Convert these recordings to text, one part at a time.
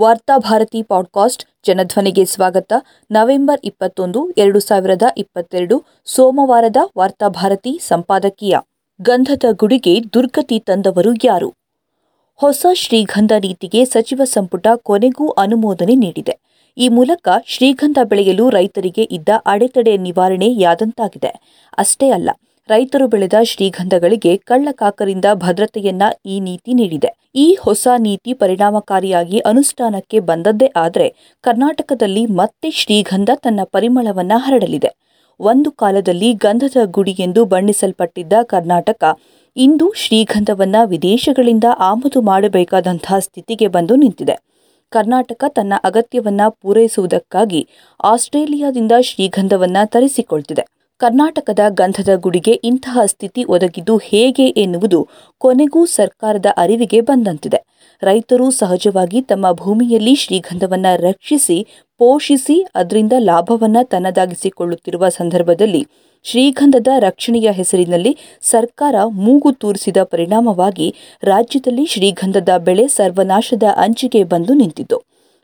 Varthabharati podcast ಜನಧ್ವನಿಗೆ ಸ್ವಾಗತ. November ಇಪ್ಪತ್ತೊಂದು, ಎರಡು ಸಾವಿರದ ಇಪ್ಪತ್ತೆರಡು, ಸೋಮವಾರದ ವಾರ್ತಾಭಾರತಿ ಸಂಪಾದಕೀಯ. ಗಂಧದ ಗುಡಿಗೆ ದುರ್ಗತಿ ತಂದವರು ಯಾರು? ಹೊಸ ಶ್ರೀಗಂಧ ನೀತಿಗೆ ಸಚಿವ ಸಂಪುಟ ಕೊನೆಗೂ ಅನುಮೋದನೆ ನೀಡಿದೆ. ಈ ಮೂಲಕ ಶ್ರೀಗಂಧ ಬೆಳೆಯಲು ರೈತರಿಗೆ ಇದ್ದ ಅಡೆತಡೆ ನಿವಾರಣೆಯಾದಂತಾಗಿದೆ. ಅಷ್ಟೇ ಅಲ್ಲ ರೈತರು ಬೆಳೆದ ಶ್ರೀಗಂಧಗಳಿಗೆ ಕಳ್ಳಕಾಕರಿಂದ ಭದ್ರತೆಯನ್ನ ಈ ನೀತಿ ನೀಡಿದೆ. ಈ ಹೊಸ ನೀತಿ ಪರಿಣಾಮಕಾರಿಯಾಗಿ ಅನುಷ್ಠಾನಕ್ಕೆ ಬಂದದ್ದೇ ಆದರೆ ಕರ್ನಾಟಕದಲ್ಲಿ ಮತ್ತೆ ಶ್ರೀಗಂಧ ತನ್ನ ಪರಿಮಳವನ್ನ ಹರಡಲಿದೆ. ಒಂದು ಕಾಲದಲ್ಲಿ ಗಂಧದ ಗುಡಿ ಎಂದು ಬಣ್ಣಿಸಲ್ಪಟ್ಟಿದ್ದ ಕರ್ನಾಟಕ ಇಂದು ಶ್ರೀಗಂಧವನ್ನ ವಿದೇಶಗಳಿಂದ ಆಮದು ಮಾಡಬೇಕಾದಂತಹ ಸ್ಥಿತಿಗೆ ಬಂದು ನಿಂತಿದೆ. ಕರ್ನಾಟಕ ತನ್ನ ಅಗತ್ಯವನ್ನ ಪೂರೈಸುವುದಕ್ಕಾಗಿ ಆಸ್ಟ್ರೇಲಿಯಾದಿಂದ ಶ್ರೀಗಂಧವನ್ನು ತರಿಸಿಕೊಳ್ತಿದೆ. ಕರ್ನಾಟಕದ ಗಂಧದ ಗುಡಿಗೆ ಇಂತಹ ಸ್ಥಿತಿ ಒದಗಿದ್ದು ಹೇಗೆ ಎನ್ನುವುದು ಕೊನೆಗೂ ಸರ್ಕಾರದ ಅರಿವಿಗೆ ಬಂದಂತಿದೆ. ರೈತರು ಸಹಜವಾಗಿ ತಮ್ಮ ಭೂಮಿಯಲ್ಲಿ ಶ್ರೀಗಂಧವನ್ನ ರಕ್ಷಿಸಿ, ಪೋಷಿಸಿ, ಅದರಿಂದ ಲಾಭವನ್ನ ತನ್ನದಾಗಿಸಿಕೊಳ್ಳುತ್ತಿರುವ ಸಂದರ್ಭದಲ್ಲಿ ಶ್ರೀಗಂಧದ ರಕ್ಷಣೆಯ ಹೆಸರಿನಲ್ಲಿ ಸರ್ಕಾರ ಮೂಗು ತೂರಿಸಿದ ಪರಿಣಾಮವಾಗಿ ರಾಜ್ಯದಲ್ಲಿ ಶ್ರೀಗಂಧದ ಬೆಳೆ ಸರ್ವನಾಶದ ಅಂಚಿಗೆ ಬಂದು ನಿಂತಿತು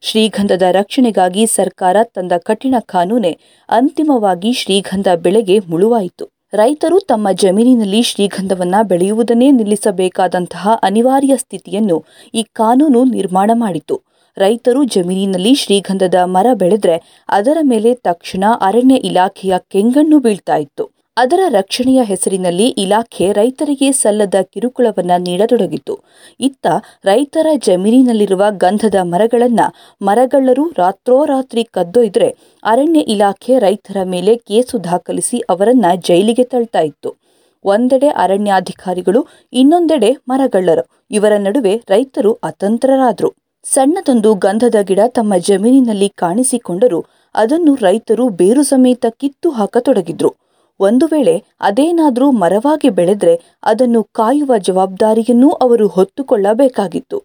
ಶ್ರೀಗಂಧದ ರಕ್ಷಣೆಗಾಗಿ ಸರ್ಕಾರ ತಂದ ಕಠಿಣ ಕಾನೂನೆ ಅಂತಿಮವಾಗಿ ಶ್ರೀಗಂಧ ಬೆಳೆಗೆ ಮುಳುವಾಯಿತು. ರೈತರು ತಮ್ಮ ಜಮೀನಿನಲ್ಲಿ ಶ್ರೀಗಂಧವನ್ನು ಬೆಳೆಯುವುದನ್ನೇ ನಿಲ್ಲಿಸಬೇಕಾದಂತಹ ಅನಿವಾರ್ಯ ಸ್ಥಿತಿಯನ್ನು ಈ ಕಾನೂನು ನಿರ್ಮಾಣ ಮಾಡಿತು. ರೈತರು ಜಮೀನಿನಲ್ಲಿ ಶ್ರೀಗಂಧದ ಮರ ಬೆಳೆದ್ರೆ ಅದರ ಮೇಲೆ ತಕ್ಷಣ ಅರಣ್ಯ ಇಲಾಖೆಯ ಕೆಂಗಣ್ಣು ಬೀಳ್ತಾ ಇತ್ತು. ಅದರ ರಕ್ಷಣೆಯ ಹೆಸರಿನಲ್ಲಿ ಇಲಾಖೆ ರೈತರಿಗೆ ಸಲ್ಲದ ಕಿರುಕುಳವನ್ನು ನೀಡತೊಡಗಿತು ಇತ್ತ ರೈತರ ಜಮೀನಿನಲ್ಲಿರುವ ಗಂಧದ ಮರಗಳನ್ನು ಮರಗಳ್ಳರು ರಾತ್ರೋರಾತ್ರಿ ಕದ್ದೊಯ್ದರೆ ಅರಣ್ಯ ಇಲಾಖೆ ರೈತರ ಮೇಲೆ ಕೇಸು ದಾಖಲಿಸಿ ಅವರನ್ನು ಜೈಲಿಗೆ ತಳ್ತಾ ಇತ್ತು. ಒಂದೆಡೆ ಅರಣ್ಯಾಧಿಕಾರಿಗಳು, ಇನ್ನೊಂದೆಡೆ ಮರಗಳ್ಳರು. ಇವರ ನಡುವೆ ರೈತರು ಅತಂತ್ರರಾದರು. ಸಣ್ಣದೊಂದು ಗಂಧದ ಗಿಡ ತಮ್ಮ ಜಮೀನಿನಲ್ಲಿ ಕಾಣಿಸಿಕೊಂಡರೂ ಅದನ್ನು ರೈತರು ಬೇರು ಸಮೇತ ಕಿತ್ತು ಹಾಕತೊಡಗಿದ್ರು. ಒಂದು ವೇಳೆ ಅದೇನಾದರೂ ಮರವಾಗಿ ಬೆಳೆದರೆ ಅದನ್ನು ಕಾಯುವ ಜವಾಬ್ದಾರಿಯನ್ನೂ ಅವರು ಹೊತ್ತುಕೊಳ್ಳಬೇಕಾಗಿತ್ತು.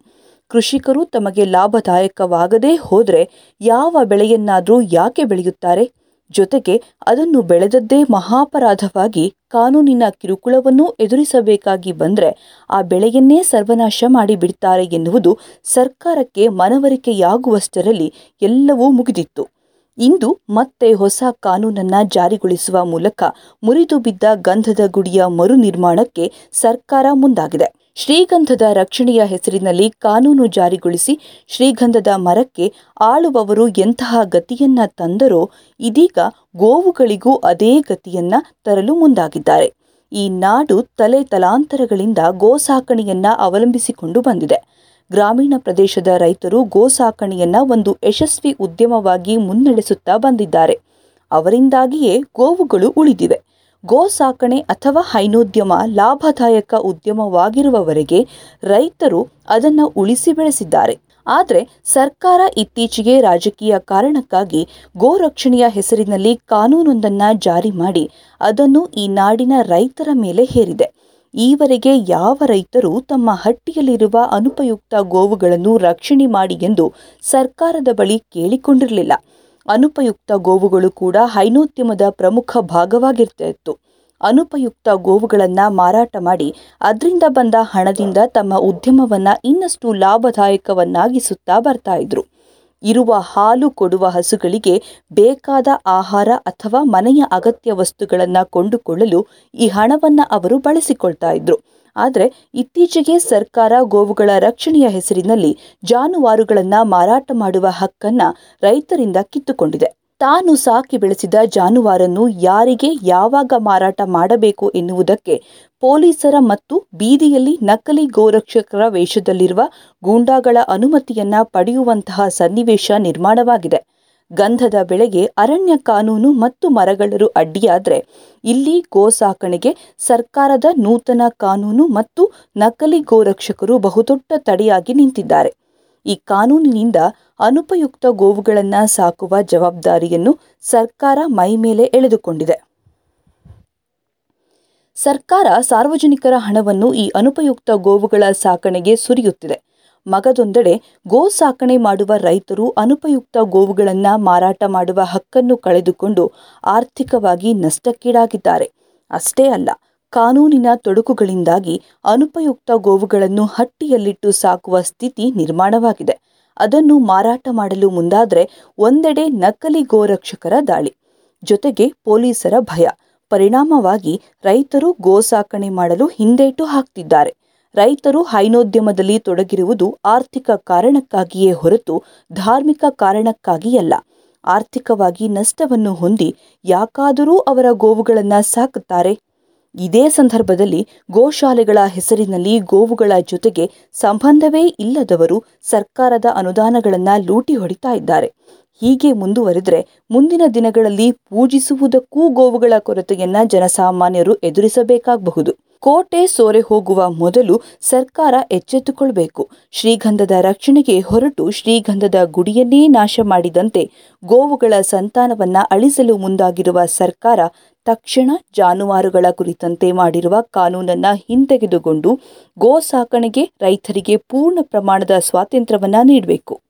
ಕೃಷಿಕರು ತಮಗೆ ಲಾಭದಾಯಕವಾಗದೇ ಹೋದರೆ ಯಾವ ಬೆಳೆಯನ್ನಾದರೂ ಯಾಕೆ ಬೆಳೆಯುತ್ತಾರೆ? ಜೊತೆಗೆ ಅದನ್ನು ಬೆಳೆದದ್ದೇ ಮಹಾಪರಾಧವಾಗಿ ಕಾನೂನಿನ ಕಿರುಕುಳವನ್ನು ಎದುರಿಸಬೇಕಾಗಿ ಬಂದರೆ ಆ ಬೆಳೆಯನ್ನೇ ಸರ್ವನಾಶ ಮಾಡಿ ಬಿಡ್ತಾರೆ ಎನ್ನುವುದು ಸರ್ಕಾರಕ್ಕೆ ಮನವರಿಕೆಯಾಗುವಷ್ಟರಲ್ಲಿ ಎಲ್ಲವೂ ಮುಗಿದಿತ್ತು. ಇಂದು ಮತ್ತೆ ಹೊಸ ಕಾನೂನನ್ನ ಜಾರಿಗೊಳಿಸುವ ಮೂಲಕ ಮುರಿದು ಬಿದ್ದ ಗಂಧದ ಗುಡಿಯ ಮರು ನಿರ್ಮಾಣಕ್ಕೆ ಸರ್ಕಾರ ಮುಂದಾಗಿದೆ. ಶ್ರೀಗಂಧದ ರಕ್ಷಣೆಯ ಹೆಸರಿನಲ್ಲಿ ಕಾನೂನು ಜಾರಿಗೊಳಿಸಿ ಶ್ರೀಗಂಧದ ಮರಕ್ಕೆ ಆಳುವವರು ಎಂತಹ ಗತಿಯನ್ನ ತಂದರೋ ಇದೀಗ ಗೋವುಗಳಿಗೂ ಅದೇ ಗತಿಯನ್ನ ತರಲು ಮುಂದಾಗಿದ್ದಾರೆ. ಈ ನಾಡು ತಲೆ ತಲಾಂತರಗಳಿಂದ ಗೋ ಸಾಕಣೆಯನ್ನ ಅವಲಂಬಿಸಿಕೊಂಡು ಬಂದಿದೆ. ಗ್ರಾಮೀಣ ಪ್ರದೇಶದ ರೈತರು ಗೋ ಸಾಕಣೆಯನ್ನು ಒಂದು ಯಶಸ್ವಿ ಉದ್ಯಮವಾಗಿ ಮುನ್ನಡೆಸುತ್ತಾ ಬಂದಿದ್ದಾರೆ. ಅವರಿಂದಾಗಿಯೇ ಗೋವುಗಳು ಉಳಿದಿವೆ. ಗೋ ಸಾಕಣೆ ಅಥವಾ ಹೈನೋದ್ಯಮ ಲಾಭದಾಯಕ ಉದ್ಯಮವಾಗಿರುವವರೆಗೆ ರೈತರು ಅದನ್ನು ಉಳಿಸಿ ಬೆಳೆಸಿದ್ದಾರೆ. ಆದರೆ ಸರ್ಕಾರ ಇತ್ತೀಚೆಗೆ ರಾಜಕೀಯ ಕಾರಣಕ್ಕಾಗಿ ಗೋ ರಕ್ಷಣೆಯ ಹೆಸರಿನಲ್ಲಿ ಕಾನೂನೊಂದನ್ನು ಜಾರಿ ಮಾಡಿ ಅದನ್ನು ಈ ನಾಡಿನ ರೈತರ ಮೇಲೆ ಹೇರಿದೆ. ಈವರೆಗೆ ಯಾವ ರೈತರು ತಮ್ಮ ಹಟ್ಟಿಯಲ್ಲಿರುವ ಅನುಪಯುಕ್ತ ಗೋವುಗಳನ್ನು ರಕ್ಷಣೆ ಮಾಡಿ ಎಂದು ಸರ್ಕಾರದ ಬಳಿ ಕೇಳಿಕೊಂಡಿರಲಿಲ್ಲ. ಅನುಪಯುಕ್ತ ಗೋವುಗಳು ಕೂಡ ಹೈನೋದ್ಯಮದ ಪ್ರಮುಖ ಭಾಗವಾಗಿರ್ತಾ ಇತ್ತು ಅನುಪಯುಕ್ತ ಗೋವುಗಳನ್ನು ಮಾರಾಟ ಮಾಡಿ ಅದರಿಂದ ಬಂದ ಹಣದಿಂದ ತಮ್ಮ ಉದ್ಯಮವನ್ನ ಇನ್ನಷ್ಟು ಲಾಭದಾಯಕವನ್ನಾಗಿಸುತ್ತಾ ಬರ್ತಾ ಇದ್ರು. ಇರುವ ಹಾಲು ಕೊಡುವ ಹಸುಗಳಿಗೆ ಬೇಕಾದ ಆಹಾರ ಅಥವಾ ಮನೆಯ ಅಗತ್ಯ ವಸ್ತುಗಳನ್ನು ಕೊಂಡುಕೊಳ್ಳಲು ಈ ಹಣವನ್ನು ಅವರು ಬಳಸಿಕೊಳ್ತಾ ಇದ್ರು. ಆದರೆ ಇತ್ತೀಚೆಗೆ ಸರ್ಕಾರ ಗೋವುಗಳ ರಕ್ಷಣೆಯ ಹೆಸರಿನಲ್ಲಿ ಜಾನುವಾರುಗಳನ್ನು ಮಾರಾಟ ಮಾಡುವ ಹಕ್ಕನ್ನು ರೈತರಿಂದ ಕಿತ್ತುಕೊಂಡಿದೆ. ತಾನು ಸಾಕಿ ಬೆಳೆಸಿದ ಜಾನುವಾರನ್ನು ಯಾರಿಗೆ ಯಾವಾಗ ಮಾರಾಟ ಮಾಡಬೇಕು ಎನ್ನುವುದಕ್ಕೆ ಪೊಲೀಸರ ಮತ್ತು ಬೀದಿಯಲ್ಲಿ ನಕಲಿ ಗೋರಕ್ಷಕರ ವೇಷದಲ್ಲಿರುವ ಗೂಂಡಾಗಳ ಅನುಮತಿಯನ್ನ ಪಡೆಯುವಂತಹ ಸನ್ನಿವೇಶ ನಿರ್ಮಾಣವಾಗಿದೆ. ಗಂಧದ ಬೆಳೆಗೆ ಅರಣ್ಯ ಕಾನೂನು ಮತ್ತು ಮರಗಳರು ಅಡ್ಡಿಯಾದರೆ ಇಲ್ಲಿ ಗೋ ಸಾಕಣೆಗೆ ಸರ್ಕಾರದ ನೂತನ ಕಾನೂನು ಮತ್ತು ನಕಲಿ ಗೋರಕ್ಷಕರು ಬಹುದೊಡ್ಡ ತಡೆಯಾಗಿ ನಿಂತಿದ್ದಾರೆ. ಈ ಕಾನೂನಿನಿಂದ ಅನುಪಯುಕ್ತ ಗೋವುಗಳನ್ನು ಸಾಕುವ ಜವಾಬ್ದಾರಿಯನ್ನು ಸರ್ಕಾರ ಮೈಮೇಲೆ ಎಳೆದುಕೊಂಡಿದೆ. ಸರ್ಕಾರ ಸಾರ್ವಜನಿಕರ ಹಣವನ್ನು ಈ ಅನುಪಯುಕ್ತ ಗೋವುಗಳ ಸಾಕಣೆಗೆ ಸುರಿಯುತ್ತಿದೆ. ಮಗದೊಂದೆಡೆ ಗೋ ಸಾಕಣೆ ಮಾಡುವ ರೈತರು ಅನುಪಯುಕ್ತ ಗೋವುಗಳನ್ನು ಮಾರಾಟ ಮಾಡುವ ಹಕ್ಕನ್ನು ಕಳೆದುಕೊಂಡು ಆರ್ಥಿಕವಾಗಿ ನಷ್ಟಕ್ಕೀಡಾಗಿದ್ದಾರೆ. ಅಷ್ಟೇ ಅಲ್ಲ, ಕಾನೂನಿನ ತೊಡಕುಗಳಿಂದಾಗಿ ಅನುಪಯುಕ್ತ ಗೋವುಗಳನ್ನು ಹಟ್ಟಿಯಲ್ಲಿಟ್ಟು ಸಾಕುವ ಸ್ಥಿತಿ ನಿರ್ಮಾಣವಾಗಿದೆ. ಅದನ್ನು ಮಾರಾಟ ಮಾಡಲು ಮುಂದಾದರೆ ಒಂದೆಡೆ ನಕಲಿ ಗೋರಕ್ಷಕರ ದಾಳಿ. ಜೊತೆಗೆ ಪೊಲೀಸರ ಭಯ. ಪರಿಣಾಮವಾಗಿ ರೈತರು ಗೋ ಸಾಕಣೆ ಮಾಡಲು ಹಿಂದೇಟು ಹಾಕ್ತಿದ್ದಾರೆ. ರೈತರು ಹೈನೋದ್ಯಮದಲ್ಲಿ ತೊಡಗಿರುವುದು ಆರ್ಥಿಕ ಕಾರಣಕ್ಕಾಗಿಯೇ ಹೊರತು ಧಾರ್ಮಿಕ ಕಾರಣಕ್ಕಾಗಿಯಲ್ಲ. ಆರ್ಥಿಕವಾಗಿ ನಷ್ಟವನ್ನು ಹೊಂದಿ ಯಾಕಾದರೂ ಅವರ ಗೋವುಗಳನ್ನು ಸಾಕುತ್ತಾರೆ? ಇದೇ ಸಂದರ್ಭದಲ್ಲಿ ಗೋಶಾಲೆಗಳ ಹೆಸರಿನಲ್ಲಿ ಗೋವುಗಳ ಜೊತೆಗೆ ಸಂಬಂಧವೇ ಇಲ್ಲದವರು ಸರ್ಕಾರದ ಅನುದಾನಗಳನ್ನು ಲೂಟಿ ಹೊಡಿತಾ ಇದ್ದಾರೆ. ಹೀಗೆ ಮುಂದುವರೆದರೆ ಮುಂದಿನ ದಿನಗಳಲ್ಲಿ ಪೂಜಿಸುವುದಕ್ಕೂ ಗೋವುಗಳ ಕೊರತೆಯನ್ನ ಜನಸಾಮಾನ್ಯರು ಎದುರಿಸಬೇಕಾಗಬಹುದು. ಕೋಟೆ ಸೋರೆ ಹೋಗುವ ಮೊದಲು ಸರ್ಕಾರ ಎಚ್ಚೆತ್ತುಕೊಳ್ಬೇಕು. ಶ್ರೀಗಂಧದ ರಕ್ಷಣೆಗೆ ಹೊರಟು ಶ್ರೀಗಂಧದ ಗುಡಿಯನ್ನೇ ನಾಶ ಮಾಡಿದಂತೆ ಗೋವುಗಳ ಸಂತಾನವನ್ನ ಅಳಿಸಲು ಮುಂದಾಗಿರುವ ಸರ್ಕಾರ ತಕ್ಷಣ ಜಾನುವಾರುಗಳ ಕುರಿತಂತೆ ಮಾಡಿರುವ ಕಾನೂನನ್ನು ಹಿಂತೆಗೆದುಕೊಂಡು ಗೋ ಸಾಕಣೆಗೆ ರೈತರಿಗೆ ಪೂರ್ಣ ಪ್ರಮಾಣದ ಸ್ವಾತಂತ್ರ್ಯವನ್ನು ನೀಡಬೇಕು.